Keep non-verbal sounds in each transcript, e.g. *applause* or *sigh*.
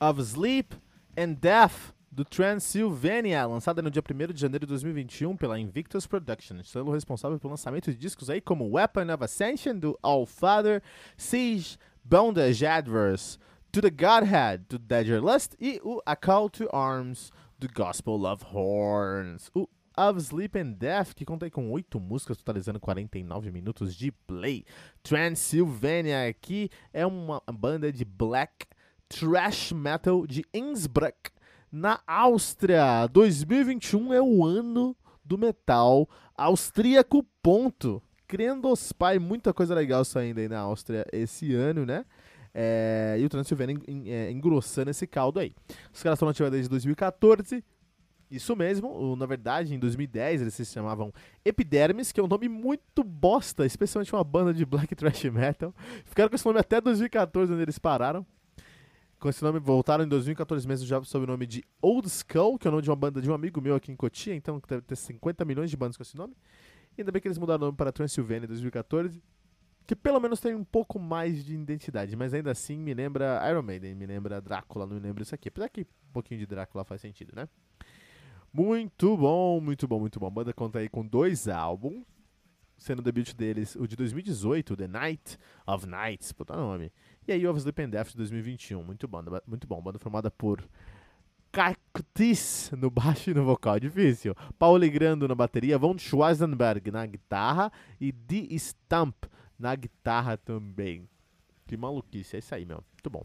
Of Sleep and Death do Transylvania, lançada no dia 1 de janeiro de 2021 pela Invictus Productions, selo responsável pelo lançamento de discos aí como Weapon of Ascension do All Father, Siege, Bondage Adverse, To the Godhead do Dead Lust e o A Call to Arms do Gospel of Horns. O of Sleep and Death, que conta com oito músicas, totalizando 49 minutos de play. Transylvania, que é uma banda de black thrash metal de Innsbruck, na Áustria. 2021 é o ano do metal austríaco, ponto. Crendo os pai, muita coisa legal saindo aí na Áustria esse ano, né? É, e o Transylvania é, engrossando esse caldo aí. Os caras estão nativos desde 2014. Isso mesmo, na verdade, em 2010 eles se chamavam Epidermis, que é um nome muito bosta, especialmente uma banda de black thrash metal. Ficaram com esse nome até 2014, onde eles pararam. Com esse nome, voltaram em 2014 mesmo já sob o nome de Old Skull, que é o nome de uma banda de um amigo meu aqui em Cotia, então deve ter 50 milhões de bandas com esse nome. E ainda bem que eles mudaram o nome para Transylvania em 2014, que pelo menos tem um pouco mais de identidade, mas ainda assim me lembra Iron Maiden, me lembra Drácula, não me lembra isso aqui. Apesar que um pouquinho de Drácula faz sentido, né? Muito bom, muito bom, muito bom. A banda conta aí com dois álbuns, sendo o debut deles o de 2018, The Night of Nights, puta nome. E aí, Of Sleep and Death de 2021. Muito bom, muito bom. Banda formada por Cactus no baixo e no vocal, difícil. Paulo Grando na bateria, Von Schwarzenberg na guitarra e D. Stamp na guitarra também. Que maluquice, é isso aí, meu. Muito bom.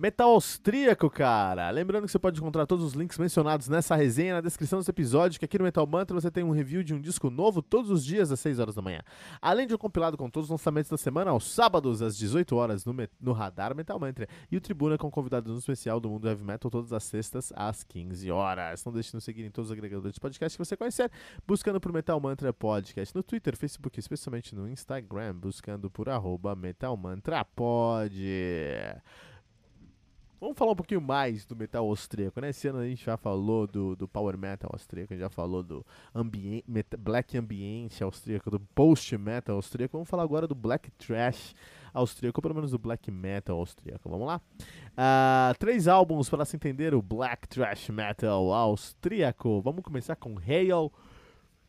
Metal austríaco, cara. Lembrando que você pode encontrar todos os links mencionados nessa resenha na descrição desse episódio, que aqui no Metal Mantra você tem um review de um disco novo todos os dias às 6 horas da manhã. Além de um compilado com todos os lançamentos da semana aos sábados às 18 horas no, no Radar Metal Mantra e o Tribuna com convidados no especial do Mundo Heavy Metal todas as sextas às 15 horas. Não deixe de nos seguir em todos os agregadores de podcast que você conhecer, buscando por Metal Mantra Podcast no Twitter, Facebook, especialmente no Instagram, buscando por arroba Metal Mantra Pod. Vamos falar um pouquinho mais do metal austríaco, né? Esse ano a gente já falou do, do power metal austríaco, a gente já falou do black ambiente austríaco, do post metal austríaco. Vamos falar agora do black trash austríaco, ou pelo menos do black metal austríaco. Vamos lá? Uh, três álbuns para se entender o black trash metal austríaco. Vamos começar com Hail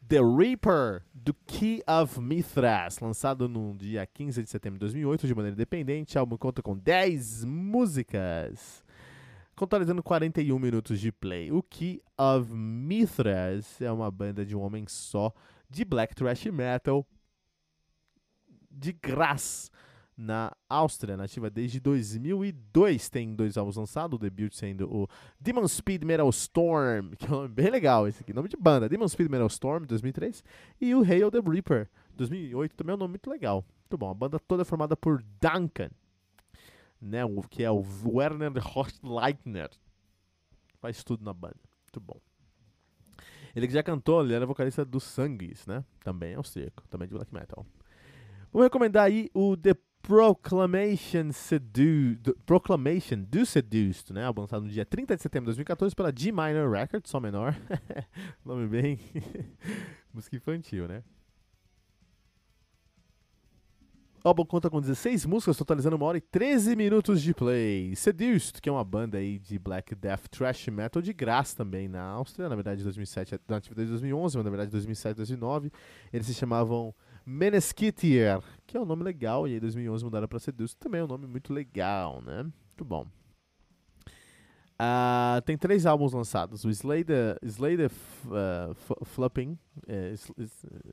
The Reaper, do Key of Mithras, lançado no dia 15 de setembro de 2008, de maneira independente. O álbum conta com 10 músicas, contabilizando 41 minutos de play. O Key of Mithras é uma banda de um homem só de black thrash metal de graça na Áustria, nativa desde 2002. Tem dois álbuns lançados, o debut sendo o Demon Speed Metal Storm, *laughs* que é um nome bem legal esse aqui, nome de banda, Demon Speed Metal Storm, 2003, e o Hail the Reaper, 2008, também é um nome muito legal. Muito bom, a banda toda é formada por Duncan, né, o, que é o Werner Horstleitner, faz tudo na banda, muito bom. Ele que já cantou, ele era vocalista do Sanguis, né, também é austríaco, também de black metal. Vou recomendar aí o The Proclamation, Sedu Proclamation do Seduced, né? Álbum lançado no dia 30 de setembro de 2014 pela G Minor Records, Sol menor. *laughs* Nome bem. *laughs* Música infantil, né? O álbum conta com 16 músicas, totalizando uma hora e 13 minutos de play. Seduced, que é uma banda aí de black death thrash metal de graça também na Áustria, na verdade 2007, na atividade de 2011, mas na verdade 2007, 2009. Eles se chamavam Meneskitier, que é um nome legal, e em 2011 mudaram para Seduce, também é um nome muito legal, né? Muito bom. Uh, tem três álbuns lançados: o Slay the uh, Flupping, é,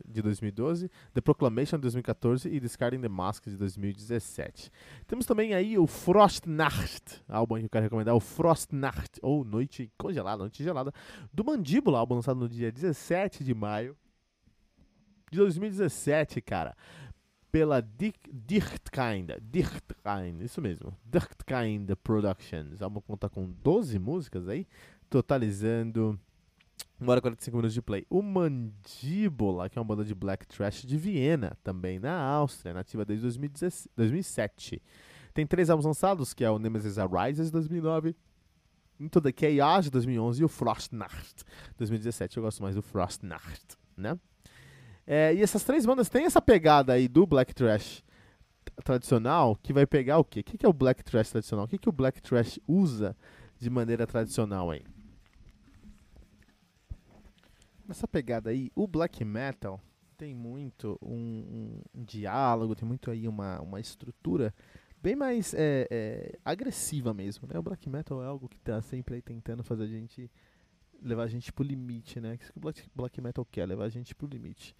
de 2012, The Proclamation, de 2014 e Discarding the Mask, de 2017. Temos também aí o Frostnacht, álbum que eu quero recomendar: o Frostnacht, ou Noite Congelada, Noite Gelada, do Mandíbula, álbum lançado no dia 17 de maio de 2017, cara. pela Dichtkind, Dichtkind, isso mesmo, Dichtkind Productions. O álbum conta com 12 músicas aí, totalizando 1 hora 45 minutos de play. O Mandíbula, que é uma banda de black trash de Viena, também na Áustria, nativa desde 2007. Tem três álbuns lançados, que é o Nemesis Arises, 2009, Into the Chaos, de 2011, e o Frostnacht, 2017. Eu gosto mais do Frostnacht, né? É, e essas três bandas têm essa pegada aí do black trash tradicional, que vai pegar o quê? O que, é o black trash tradicional? O que, que o black trash usa de maneira tradicional aí? Nessa pegada aí, o black metal tem muito um, um, diálogo, tem muito aí uma, uma estrutura bem mais é, é, agressiva mesmo, né? O black metal é algo que tá sempre aí tentando fazer a gente levar a gente pro limite, né? O que o black, black metal quer? Levar a gente pro limite.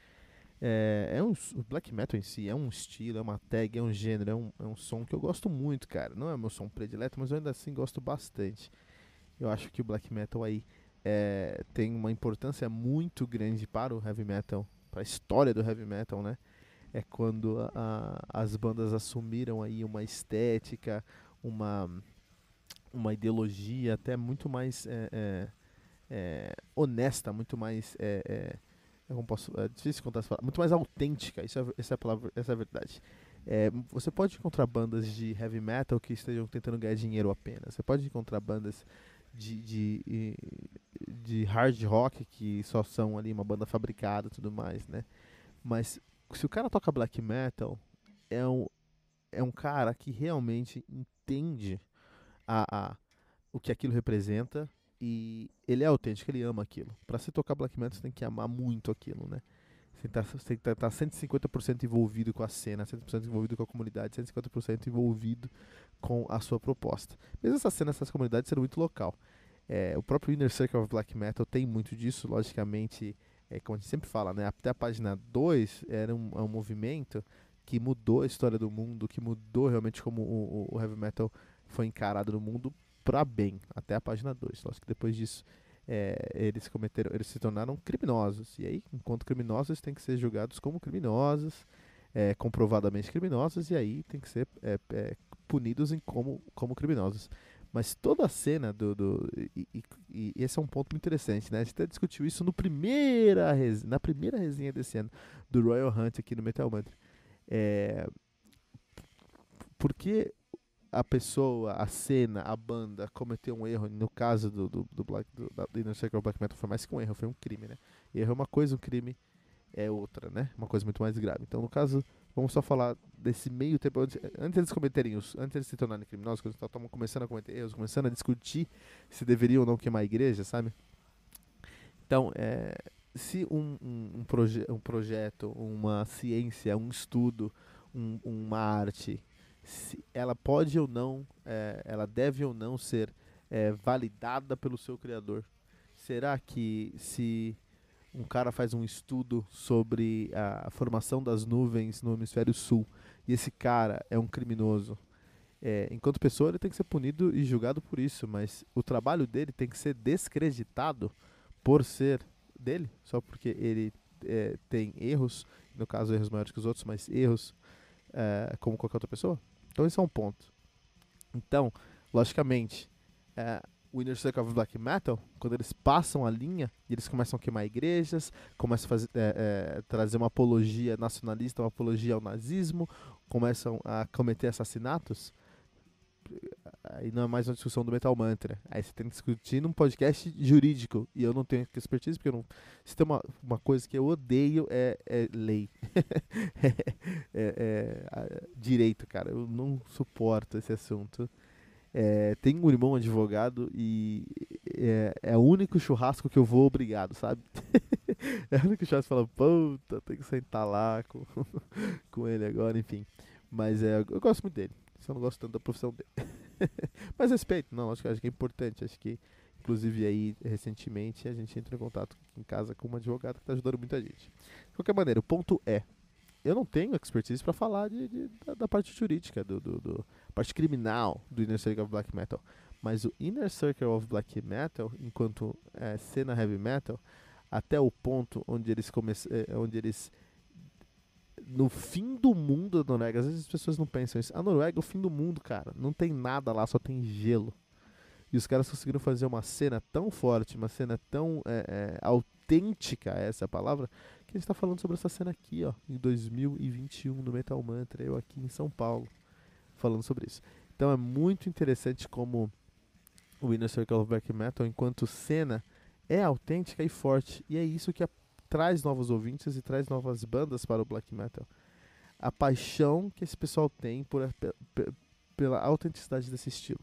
É, é um, o black metal em si é um estilo, é uma tag, é um gênero, é um, é um som que eu gosto muito, cara. Não é meu som predileto, mas eu ainda assim gosto bastante. Eu acho que o black metal aí é, tem uma importância muito grande para o heavy metal, para a história do heavy metal, né? É quando a, a, as bandas assumiram aí uma estética, uma, uma ideologia até muito mais é, é, é honesta, muito mais é, posso, é difícil contar essa palavra, muito mais autêntica, isso é, essa é a palavra, essa é a verdade. É, você pode encontrar bandas de heavy metal que estejam tentando ganhar dinheiro apenas. Você pode encontrar bandas de, de, de hard rock que só são ali uma banda fabricada e tudo mais, né? Mas se o cara toca black metal, é um, é um cara que realmente entende a, a, o que aquilo representa e ele é autêntico, ele ama aquilo. Para se tocar black metal, você tem que amar muito aquilo, né? Você tem que estar tá, 150% tá envolvido com a cena, 100% envolvido com a comunidade, 150% envolvido com a sua proposta. Mesmo essa cena, essas comunidades sendo muito local. É, o próprio Inner Circle of Black Metal tem muito disso, logicamente, é, como a gente sempre fala, né? Até a página 2 era um, é um movimento que mudou a história do mundo, que mudou realmente como o, o heavy metal foi encarado no mundo para bem, até a página 2. Lógico que depois disso é, eles cometeram, eles se tornaram criminosos. E aí, enquanto criminosos, têm que ser julgados como criminosos, é, comprovadamente criminosos, e aí tem que ser é, é punidos em como, como criminosos. Mas toda a cena do. do e, e, e, esse é um ponto muito interessante, né? A gente até discutiu isso no primeira na primeira resenha desse ano do Royal Hunt aqui no Metal Mantra. É, porque a pessoa, a cena, a banda cometeu um erro, no caso do, do, do Black, do, do Inner Circle Black Metal foi mais que um erro, foi um crime, né? Erro é uma coisa, um crime é outra, né? Uma coisa muito mais grave. Então, no caso, vamos só falar desse meio tempo, antes, antes eles cometerem os, antes eles se tornarem criminosos, quando estavam começando a cometer erros, começando a discutir se deveriam ou não queimar a igreja, sabe? Então, é, se um, um, um, proje um projeto, uma ciência, um estudo, um, uma arte, se ela pode ou não, é, ela deve ou não ser é, validada pelo seu criador. Será que se um cara faz um estudo sobre a formação das nuvens no hemisfério sul e esse cara é um criminoso. É, enquanto pessoa, ele tem que ser punido e julgado por isso, mas o trabalho dele tem que ser descreditado por ser dele, só porque ele tem erros, no caso erros maiores que os outros, mas erros como qualquer outra pessoa. Então esse é um ponto. Então, logicamente, é, o Inner Circle of Black Metal, quando eles passam a linha eles começam a queimar igrejas, começam a fazer, é, é, trazer uma apologia nacionalista, uma apologia ao nazismo, começam a cometer assassinatos, aí não é mais uma discussão do Metal Mantra. Aí você tem que discutir num podcast jurídico. E eu não tenho expertise, porque eu não. Se tem uma, uma coisa que eu odeio é, é lei. *laughs* é, é, é, direito, cara. Eu não suporto esse assunto. É, tem um irmão advogado e é, é, o único churrasco que eu vou obrigado, sabe? *laughs* é o único churrasco que fala, puta, tem que sentar lá com, *laughs* com ele agora, enfim. Mas é, eu gosto muito dele, só não gosto tanto da profissão dele. *laughs* Mas respeito, não, acho que, acho que é importante, acho que inclusive aí recentemente a gente entrou em contato em casa com uma advogada que está ajudando muita gente. De qualquer maneira, o ponto é, eu não tenho expertise para falar de, de da, da, parte jurídica, do, do, do, parte criminal do Inner Circle of Black Metal. Mas o Inner Circle of Black Metal, enquanto é, cena heavy metal, até o ponto onde eles, come eh, onde eles no fim do mundo da Noruega. Às vezes as pessoas não pensam isso. A Noruega é o fim do mundo, cara. Não tem nada lá, só tem gelo. E os caras conseguiram fazer uma cena tão forte, uma cena tão é, é, autêntica, essa é a palavra, que a gente tá falando sobre essa cena aqui, ó, em 2021, no Metal Mantra, eu aqui em São Paulo, falando sobre isso. Então é muito interessante como o Inner Circle of Black Metal, enquanto cena, é autêntica e forte. E é isso que a, traz novos ouvintes e traz novas bandas para o Black Metal. A paixão que esse pessoal tem por, pela autenticidade desse estilo.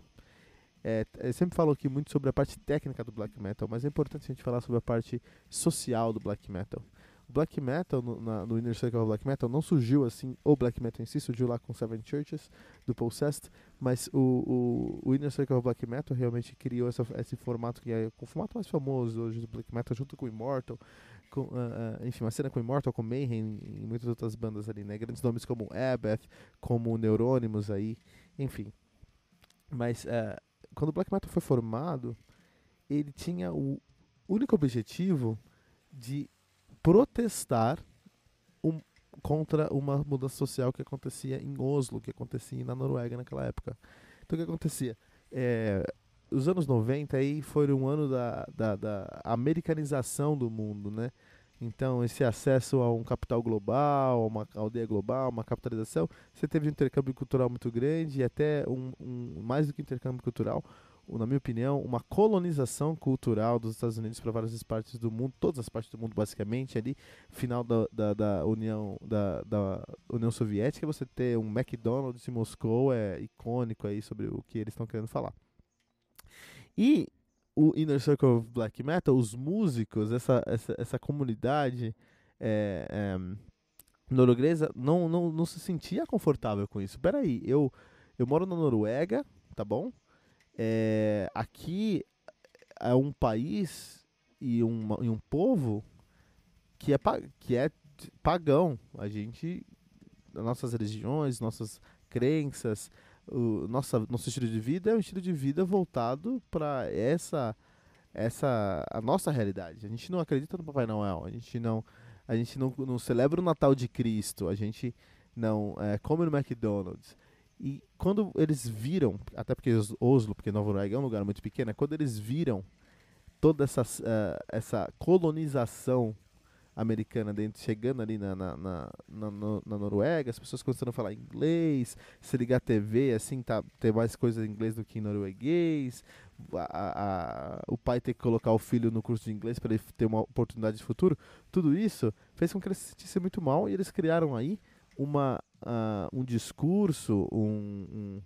É, eu sempre falo aqui muito sobre a parte técnica do black metal, mas é importante a gente falar sobre a parte social do black metal. O black metal, no, na, no Inner Circle of Black Metal, não surgiu assim, o black metal em si, surgiu lá com Seven Churches, do Sest, mas o, o, o Inner Circle of Black Metal realmente criou essa, esse formato que é o formato mais famoso hoje do black metal, junto com o Immortal, com, uh, uh, enfim, uma cena com Immortal, com Mayhem e muitas outras bandas ali, né? Grandes nomes como Abath, como Neurônimos aí, enfim. Mas uh, quando o black metal foi formado, ele tinha o único objetivo de protestar um, contra uma mudança social que acontecia em Oslo, que acontecia na Noruega naquela época. Então o que acontecia? É, os anos 90 aí foram um ano da, da, da, americanização do mundo, né? Então, esse acesso a um capital global, a uma aldeia global, uma capitalização, você teve um intercâmbio cultural muito grande e até um, um mais do que intercâmbio cultural, na minha opinião, uma colonização cultural dos Estados Unidos para várias partes do mundo, todas as partes do mundo basicamente ali, final da, da, da União da, da União Soviética, você ter um McDonald's em Moscou é icônico aí sobre o que eles estão querendo falar. E o Inner Circle of Black Metal, os músicos, essa, essa, essa comunidade é, é, norueguesa não, não, não se sentia confortável com isso. Peraí, eu, eu moro na Noruega, tá bom? É, aqui é um país e um, e um povo que é, que é pagão. A gente, nossas religiões, nossas crenças, o nossa, nosso estilo de vida é um estilo de vida voltado para essa essa a nossa realidade. A gente não acredita no Papai Noel, a gente não a gente não, não celebra o Natal de Cristo, a gente não é, come no McDonald's. E quando eles viram, até porque Oslo, porque Nova Noruega é um lugar muito pequeno, é quando eles viram toda essa, uh, essa colonização americana dentro, chegando ali na, na, na, na, na Noruega, as pessoas começando a falar inglês, se ligar a TV, assim, tá, ter mais coisas em inglês do que em norueguês, a, a, o pai ter que colocar o filho no curso de inglês para ele ter uma oportunidade de futuro, tudo isso fez com que eles se sentissem muito mal e eles criaram aí uma, uh, um discurso, um,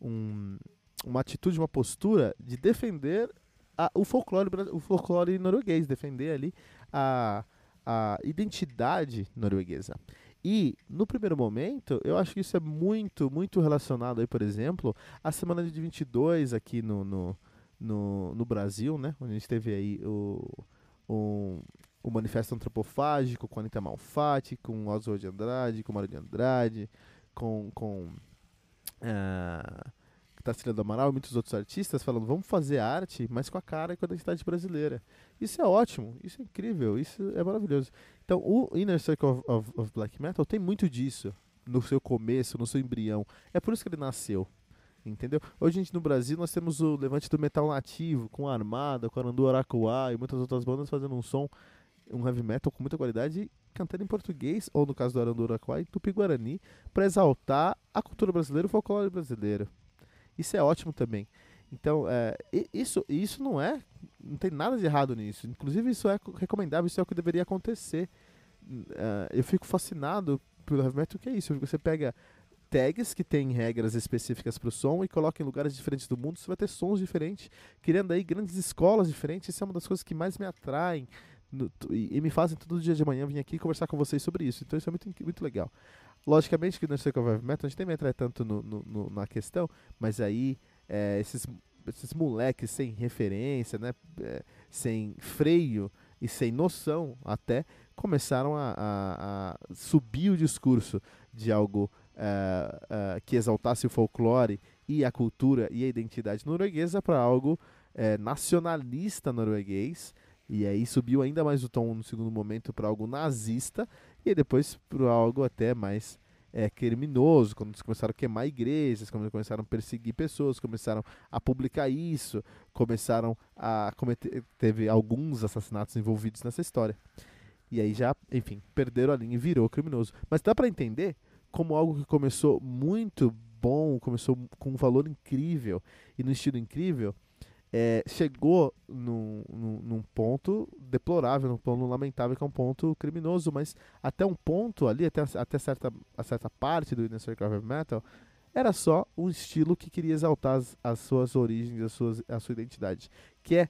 um, um, uma atitude, uma postura de defender a, o, folclore, o folclore norueguês, defender ali a a identidade norueguesa. E, no primeiro momento, eu acho que isso é muito, muito relacionado aí, por exemplo, à semana de 22 aqui no, no, no, no Brasil, né? Onde a gente teve aí o, o, o Manifesto Antropofágico com Anitta Malfatti, com Oswald de Andrade, com Mário de Andrade, com... com uh, Tarsila do Amaral e muitos outros artistas falando vamos fazer arte, mas com a cara e com a identidade brasileira. Isso é ótimo, isso é incrível, isso é maravilhoso. Então, o Inner Circle of, of, of Black Metal tem muito disso no seu começo, no seu embrião. É por isso que ele nasceu. Entendeu? Hoje, gente, no Brasil, nós temos o Levante do Metal Nativo, com Armada, com Arandu Aracuá e muitas outras bandas fazendo um som, um heavy metal com muita qualidade, cantando em português, ou no caso do Arandu Aracuá, em Tupi-Guarani, para exaltar a cultura brasileira o folclore brasileiro. Isso é ótimo também. Então, é, isso, isso não é. Não tem nada de errado nisso. Inclusive, isso é recomendável, isso é o que deveria acontecer. Uh, eu fico fascinado pelo heavy metal, que é isso. Você pega tags que têm regras específicas para o som e coloca em lugares diferentes do mundo, você vai ter sons diferentes, criando aí grandes escolas diferentes. Isso é uma das coisas que mais me atraem no, e, e, me fazem todo dia de manhã vir aqui conversar com vocês sobre isso. Então, isso é muito, muito legal. Logicamente que no Circle of Metal a gente nem vai entrar tanto no, no, no, na questão, mas aí é, esses, esses moleques sem referência, né, é, sem freio e sem noção até, começaram a, a, a subir o discurso de algo é, é que exaltasse o folclore e a cultura e a identidade norueguesa para algo é, nacionalista norueguês, e aí subiu ainda mais o tom no segundo momento para algo nazista, e depois para algo até mais é, criminoso, quando eles começaram a queimar igrejas, quando eles começaram a perseguir pessoas, começaram a publicar isso, começaram a cometer. Teve alguns assassinatos envolvidos nessa história. E aí já, enfim, perderam a linha e virou criminoso. Mas dá para entender como algo que começou muito bom, começou com um valor incrível e no estilo incrível, é, chegou num, num, num, ponto deplorável, num ponto lamentável, que é um ponto criminoso, mas até um ponto ali, até, até certa, a certa parte do Inner Circle of Metal, era só um estilo que queria exaltar as, as suas origens, as suas, a sua identidade, que é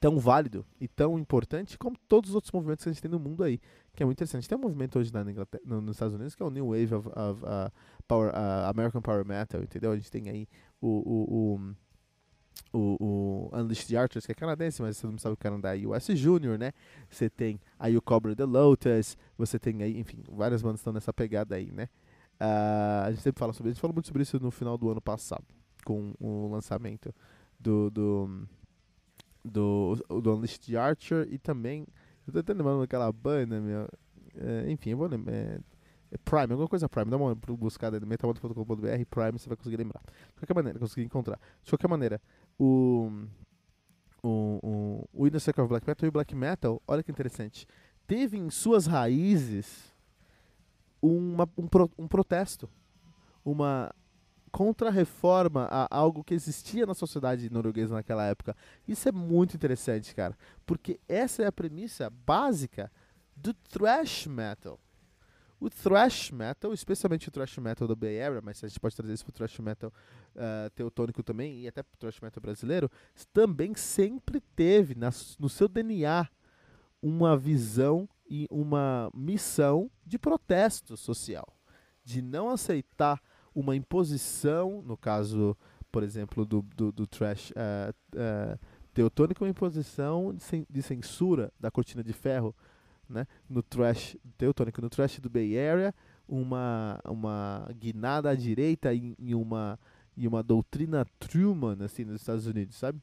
tão válido e tão importante como todos os outros movimentos que a gente tem no mundo aí, que é muito interessante. Tem um movimento hoje na Inglaterra, no, nos Estados Unidos que é o New Wave of, of uh, power, uh, American Power Metal, entendeu? A gente tem aí o, o, o o, o Unleashed Archers, que é canadense, mas você não sabe o Canadá e o S Junior, né? Você tem aí o Cobra the Lotus, você tem aí, enfim, várias bandas estão nessa pegada aí, né? Uh, a gente sempre fala sobre isso, a gente falou muito sobre isso no final do ano passado, com o lançamento do, do, do, do Unleashed Archer e também, eu tô tentando lembrando daquela banda, meu, é, enfim, eu vou lembrar, é, é Prime, alguma coisa Prime, dá uma buscada no metalmoto.com.br, Prime, você vai conseguir lembrar. De qualquer maneira, conseguir encontrar. De qualquer maneira, o, o, o, Inner Circle of Black Metal e o Black Metal, olha que interessante, teve em suas raízes uma, um, pro, um protesto, uma contra-reforma a algo que existia na sociedade norueguesa naquela época. Isso é muito interessante, cara, porque essa é a premissa básica do thrash metal. O thrash metal, especialmente o thrash metal da Bay Area, mas a gente pode trazer isso para o thrash metal uh, teutônico também e até para o thrash metal brasileiro, também sempre teve na, no seu DNA uma visão e uma missão de protesto social, de não aceitar uma imposição, no caso, por exemplo, do, do, do uh, uh, teutônico, uma imposição de censura da cortina de ferro né, no trash teutônico, no trash do Bay Area, uma, uma guinada à direita em, em uma, em uma doutrina Truman, assim, nos Estados Unidos, sabe?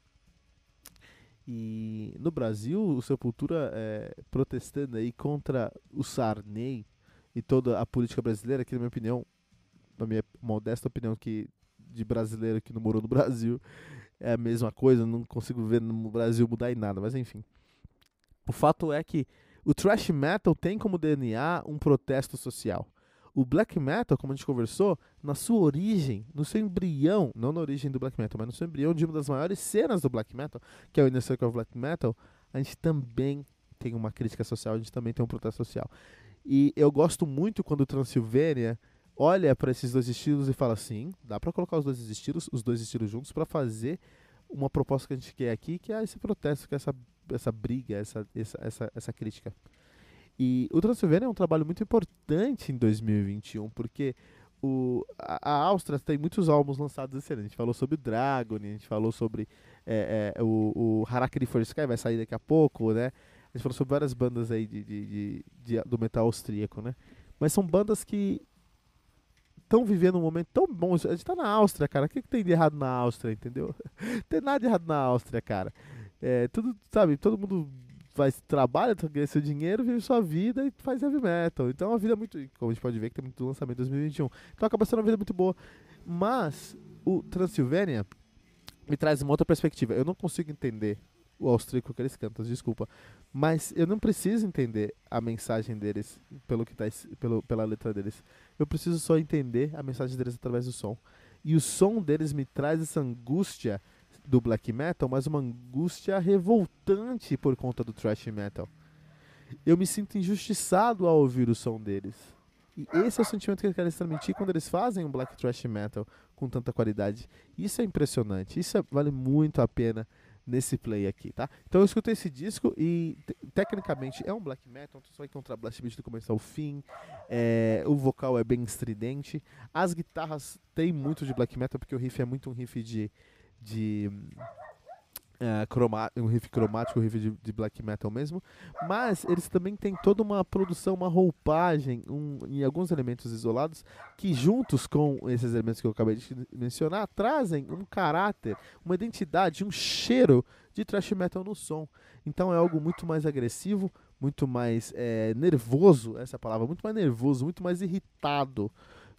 E no Brasil, o Sepultura é, protestando aí contra o Sarney e toda a política brasileira, que na minha opinião, na minha modesta opinião que de brasileiro que não morou no Brasil, é a mesma coisa, não consigo ver no Brasil mudar em nada, mas enfim. O fato é que o thrash metal tem como DNA um protesto social. O black metal, como a gente conversou, na sua origem, no seu embrião, não na origem do black metal, mas no seu embrião de uma das maiores cenas do black metal, que é o Inner Circle of Black Metal, a gente também tem uma crítica social, a gente também tem um protesto social. E eu gosto muito quando o Transylvania olha para esses dois estilos e fala assim, dá para colocar os dois estilos, os dois estilos juntos para fazer uma proposta que a gente quer aqui, que é esse protesto, que é essa, essa briga, essa, essa, essa, essa crítica. E o Transylvania é um trabalho muito importante em 2021, porque o, a, a Áustria tem muitos álbuns lançados esse ano. A gente falou sobre o Dragon, a gente falou sobre é, é, o, o Harakiri for Sky, vai sair daqui a pouco, né? A gente falou sobre várias bandas aí de, de, de, de do metal austríaco, né? Mas são bandas que estão vivendo um momento tão bom. A gente tá na Áustria, cara. O que, que tem de errado na Áustria, entendeu? *laughs* Tem nada de errado na Áustria, cara. É, tudo, sabe, todo mundo faz trabalha, ganha seu dinheiro, vive sua vida e faz heavy metal. Então é uma vida muito. Como a gente pode ver que tem muito lançamento em 2021. Então acaba sendo uma vida muito boa. Mas o Transylvania me traz uma outra perspectiva. Eu não consigo entender o austríaco que eles cantam, desculpa. Mas eu não preciso entender a mensagem deles pelo que tá, pelo, pela letra deles. Eu preciso só entender a mensagem deles através do som. E o som deles me traz essa angústia do black metal, mas uma angústia revoltante por conta do thrash metal. Eu me sinto injustiçado ao ouvir o som deles. E esse é o sentimento que eles querem transmitir quando eles fazem um black thrash metal com tanta qualidade. Isso é impressionante. Isso é, vale muito a pena nesse play aqui, tá? Então eu escutei esse disco e tecnicamente é um black metal, então você vai encontrar blast beat do começo ao fim, é, o vocal é bem estridente, as guitarras tem muito de black metal porque o riff é muito um riff de, de uh, um riff cromático, um riff de, de, black metal mesmo, mas eles também têm toda uma produção, uma roupagem um, em alguns elementos isolados que juntos com esses elementos que eu acabei de mencionar trazem um caráter, uma identidade, um cheiro de thrash metal no som. Então é algo muito mais agressivo, muito mais é, nervoso, essa palavra, muito mais nervoso, muito mais irritado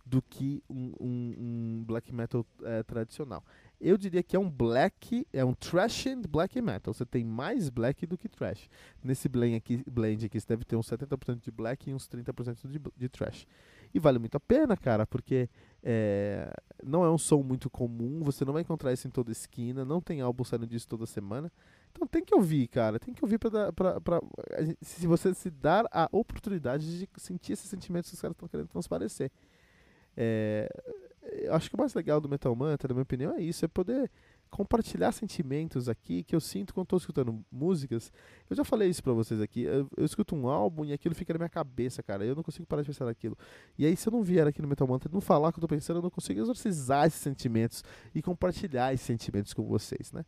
do que um, um, um black metal é, tradicional. Eu diria que é um black, é um trash and black metal. Você tem mais black do que trash. Nesse blend aqui, blend aqui você deve ter uns 70% de black e uns 30% de, de trash. E vale muito a pena, cara, porque é, não é um som muito comum, você não vai encontrar isso em toda esquina, não tem álbum saindo disso toda semana. Então tem que ouvir, cara, tem que ouvir pra, pra, pra se você se dar a oportunidade de sentir esses sentimentos que os caras estão querendo transparecer. É, eu acho que o mais legal do Metal Mantra, na minha opinião, é isso, é poder compartilhar sentimentos aqui que eu sinto quando estou escutando músicas. Eu já falei isso pra vocês aqui. Eu, eu, escuto um álbum e aquilo fica na minha cabeça, cara. Eu não consigo parar de pensar naquilo. E aí, se eu não vier aqui no Metal Mantra não falar o que eu tô pensando, eu não consigo exorcizar esses sentimentos e compartilhar esses sentimentos com vocês, né?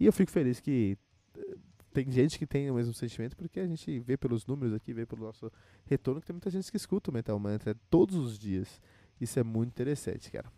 E eu fico feliz que eh, tem gente que tem o mesmo sentimento, porque a gente vê pelos números aqui, vê pelo nosso retorno, que tem muita gente que escuta o Metal Mantra todos os dias. Isso é muito interessante, cara.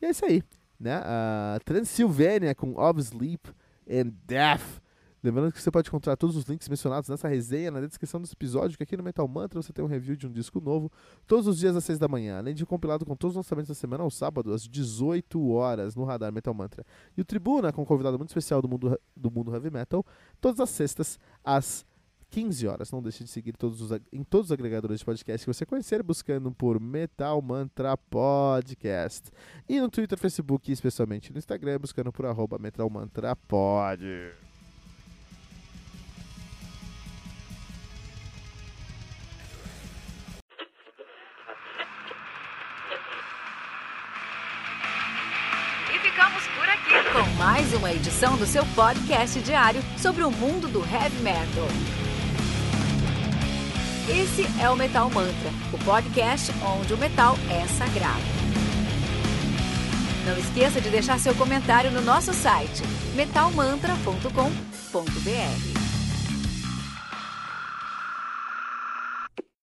E é isso aí né? Uh, Transylvania com Of Sleep and Death. Lembrando que você pode encontrar todos os links mencionados nessa resenha na descrição desse episódio, que aqui no Metal Mantra você tem um review de um disco novo todos os dias às 6 da manhã, além de um compilado com todos os lançamentos da semana ao sábado às 18 horas no Radar Metal Mantra. E o Tribuna com um convidado muito especial do mundo, do mundo heavy metal, todas as sextas às 15 horas. Não deixe de seguir todos os, em todos os agregadores de podcast que você conhecer, buscando por Metal Mantra Podcast. E no Twitter, Facebook e especialmente no Instagram, buscando por arroba Metal Mantra Pod. Mais uma edição do seu podcast diário sobre o mundo do heavy metal. Esse é o Metal Mantra, o podcast onde o metal é sagrado. Não esqueça de deixar seu comentário no nosso site metalmantra.com.br.